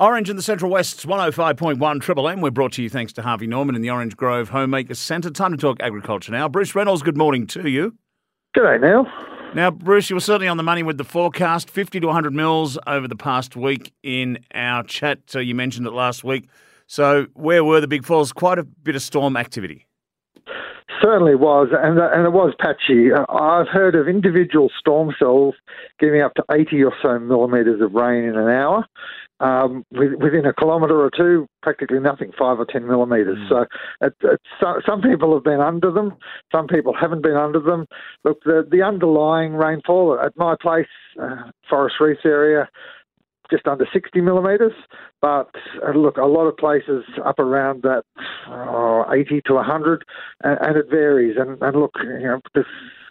Orange in the Central West's 105.1 Triple M. We're brought to you thanks to Harvey Norman in the Orange Grove Homemaker Centre. Time to talk agriculture now. Bruce Reynolds, good morning to you. G'day, Neil. Now, Bruce, you were certainly on the money with the forecast 50 to 100 mils over the past week in our chat. So you mentioned it last week. So, where were the big falls? Quite a bit of storm activity. Certainly was, and and it was patchy. I've heard of individual storm cells giving up to 80 or so millimetres of rain in an hour, um, within a kilometre or two, practically nothing, five or ten millimetres. Mm. So, it, it, so, some people have been under them, some people haven't been under them. Look, the, the underlying rainfall at my place, uh, Forest Reef area, just under 60 millimetres. But uh, look, a lot of places up around that uh, 80 to 100, and, and it varies. And, and look, you know, this,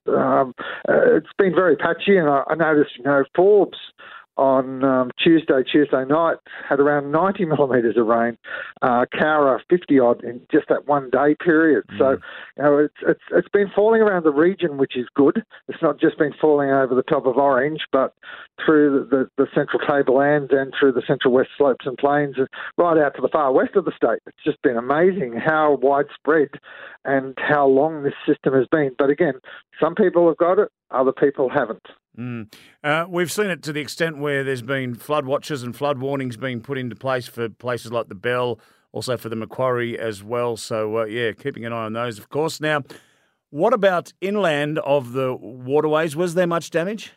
um, uh, it's been very patchy, and I, I noticed, you know, Forbes on um, Tuesday, Tuesday night, had around 90 millimetres of rain. Uh, Cowra 50 odd in just that one day period. Mm. So, you know, it's, it's it's been falling around the region, which is good. It's not just been falling over the top of Orange, but through the, the, the central tablelands and through the central west slopes and plains, right out to the far west of the state. It's just been amazing how widespread and how long this system has been. But again, some people have got it, other people haven't. Mm. Uh, we've seen it to the extent where there's been flood watches and flood warnings being put into place for places like the Bell, also for the Macquarie as well. So, uh, yeah, keeping an eye on those, of course. Now, what about inland of the waterways? Was there much damage?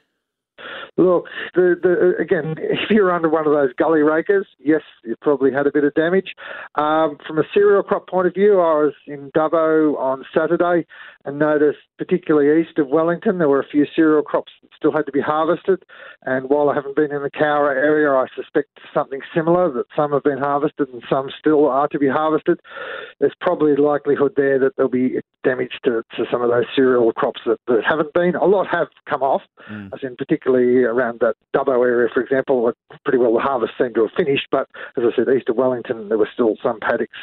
Look, the, the, again, if you're under one of those gully rakers, yes, you've probably had a bit of damage. Um, from a cereal crop point of view, I was in Dubbo on Saturday and noticed, particularly east of Wellington, there were a few cereal crops that still had to be harvested. And while I haven't been in the Cowra area, I suspect something similar that some have been harvested and some still are to be harvested. There's probably a likelihood there that there'll be damage to, to some of those cereal crops that, that haven't been. A lot have come off, mm. as in particularly around that Dubbo area, for example. Pretty well the harvest seemed to have finished, but as I said, east of Wellington, there were still some paddocks,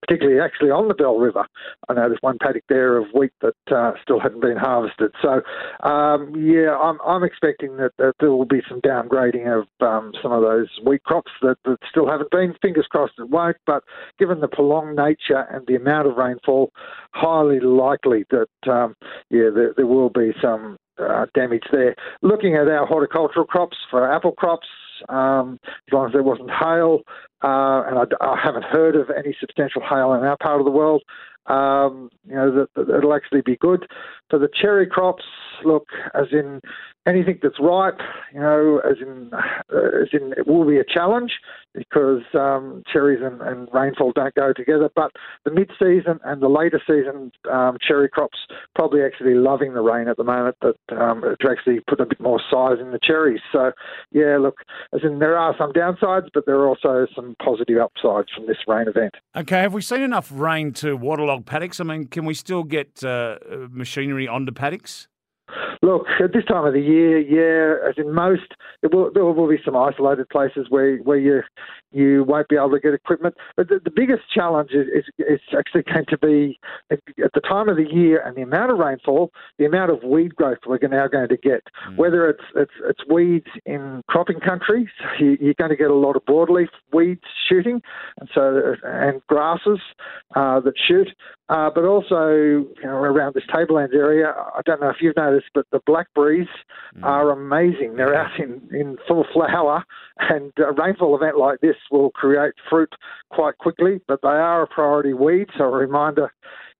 particularly actually on the Bell River. I know there's one paddock there of wheat that uh, still hadn't been harvested. So, um, yeah, I'm, I'm expecting that, that, there will be some downgrading of um, some of those wheat crops that, that still haven't been. Fingers crossed it won't, but given the prolonged nature and the amount of rainfall, highly likely that, um, yeah, there, there will be some uh, damage there. Looking at our horticultural crops for apple crops, um, as long as there wasn't hail, uh, and I, I, haven't heard of any substantial hail in our part of the world, um, you know, that, that it'll actually be good. For the cherry crops, look, as in anything that's ripe, you know, as in, uh, as in it will be a challenge because um, cherries and, and, rainfall don't go together. But the mid-season and the later season um, cherry crops probably actually loving the rain at the moment that um, to actually put a bit more size in the cherries. So, yeah, look, as in there are some downsides, but there are also some positive upsides from this rain event. Okay, have we seen enough rain to waterlog paddocks? I mean, can we still get uh, machinery onto paddocks? Look, at this time of the year, yeah, as in most, will, there will be some isolated places where where you you won't be able to get equipment. But the, the biggest challenge is, is, is actually going to be at, at, the time of the year and the amount of rainfall, the amount of weed growth we're now going to get. Mm. Whether it's it's it's weeds in cropping country, so you, you're going to get a lot of broadleaf weeds shooting, and so and grasses uh, that shoot. Uh, but also you know, around this tablelands area, I don't know if you've noticed, but the blackberries mm. are amazing. They're out in, in full flower, and a rainfall event like this will create fruit quite quickly. But they are a priority weed, so a reminder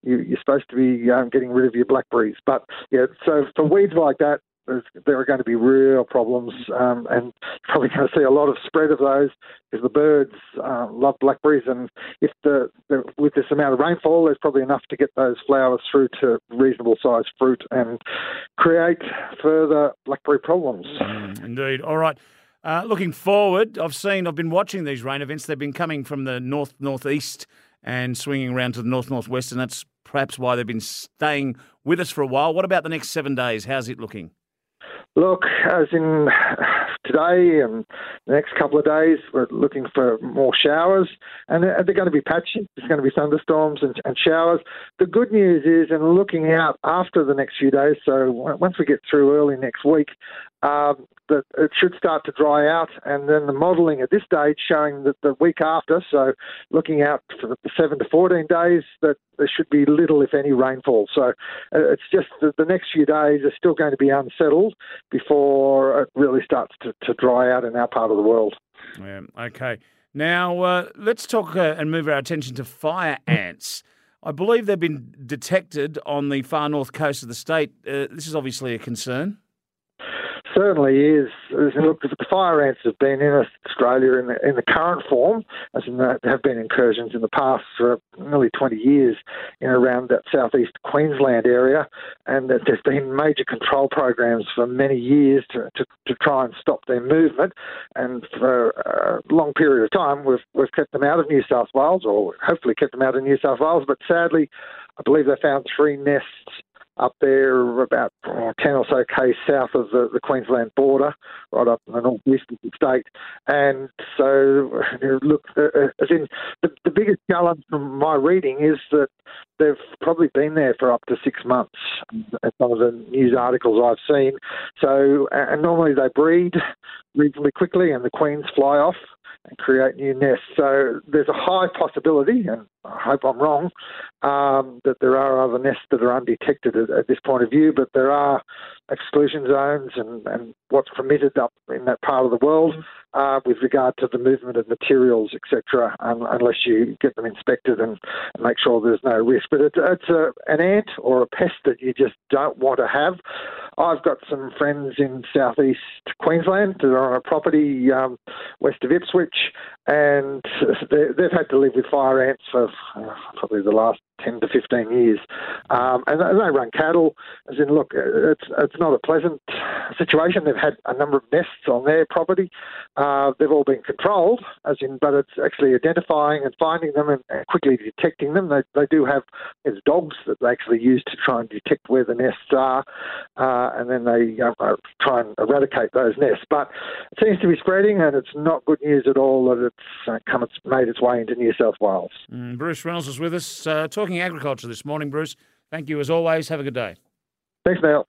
you, are supposed to be um, getting rid of your blackberries. But yeah, so for weeds like that, there are going to be real problems, um, and probably going to see a lot of spread of those because the birds uh, love blackberries, and if the, the, with this amount of rainfall, there's probably enough to get those flowers through to reasonable sized fruit and create further blackberry problems. Mm, indeed. All right. Uh, looking forward, I've seen, I've been watching these rain events. They've been coming from the north northeast and swinging around to the north northwest, and that's perhaps why they've been staying with us for a while. What about the next seven days? How's it looking? Look, as in today and the next couple of days, we're looking for more showers, and they're going to be patchy. There's going to be thunderstorms and, and showers. The good news is, and looking out after the next few days, so once we get through early next week, um, that it should start to dry out. And then the modelling at this stage showing that the week after, so looking out for the seven to 14 days, that there should be little, if any, rainfall. So uh, it's just the, the next few days are still going to be unsettled before it really starts to, to dry out in our part of the world. Yeah, okay. Now, uh, let's talk uh, and move our attention to fire ants. I believe they've been detected on the far north coast of the state. Uh, this is obviously a concern certainly is. Look, the fire ants have been in Australia in the, in the current form, as in there have been incursions in the past for nearly 20 years in around that southeast Queensland area, and that there's been major control programs for many years to, to, to try and stop their movement. And for a long period of time, we've, we've kept them out of New South Wales, or hopefully kept them out of New South Wales, but sadly, I believe they found three nests up there about oh, 10 or so k's south of the, the, Queensland border, right up in the northeast of the state. And so, look, uh, uh, as in, the, the biggest challenge from my reading is that they've probably been there for up to six months, some of the news articles I've seen. So, and normally they breed reasonably quickly and the queens fly off and create new nests. So there's a high possibility, and I hope I'm wrong, um, that there are other nests that are undetected at, at, this point of view, but there are exclusion zones and, and what's permitted up in that part of the world uh, with regard to the movement of materials, etc., um, unless you get them inspected and, make sure there's no risk. But it's, it's a, an ant or a pest that you just don't want to have. I've got some friends in southeast Queensland that are on a property um, west of Ipswich, and they've had to live with fire ants for uh, probably the last 10 to 15 years. Um, and they run cattle, as in, look, it's, it's not a pleasant situation. They've had a number of nests on their property. Uh, they've all been controlled, as in, but it's actually identifying and finding them and, quickly detecting them. They, they do have there's dogs that they actually use to try and detect where the nests are, uh, and then they uh, try and eradicate those nests. But it seems to be spreading, and it's not good news at all that it's uh, come, it's made its way into New South Wales. Mm, Bruce Reynolds is with us, uh, talking agriculture this morning. Bruce, thank you as always. Have a good day. Thanks, Neil.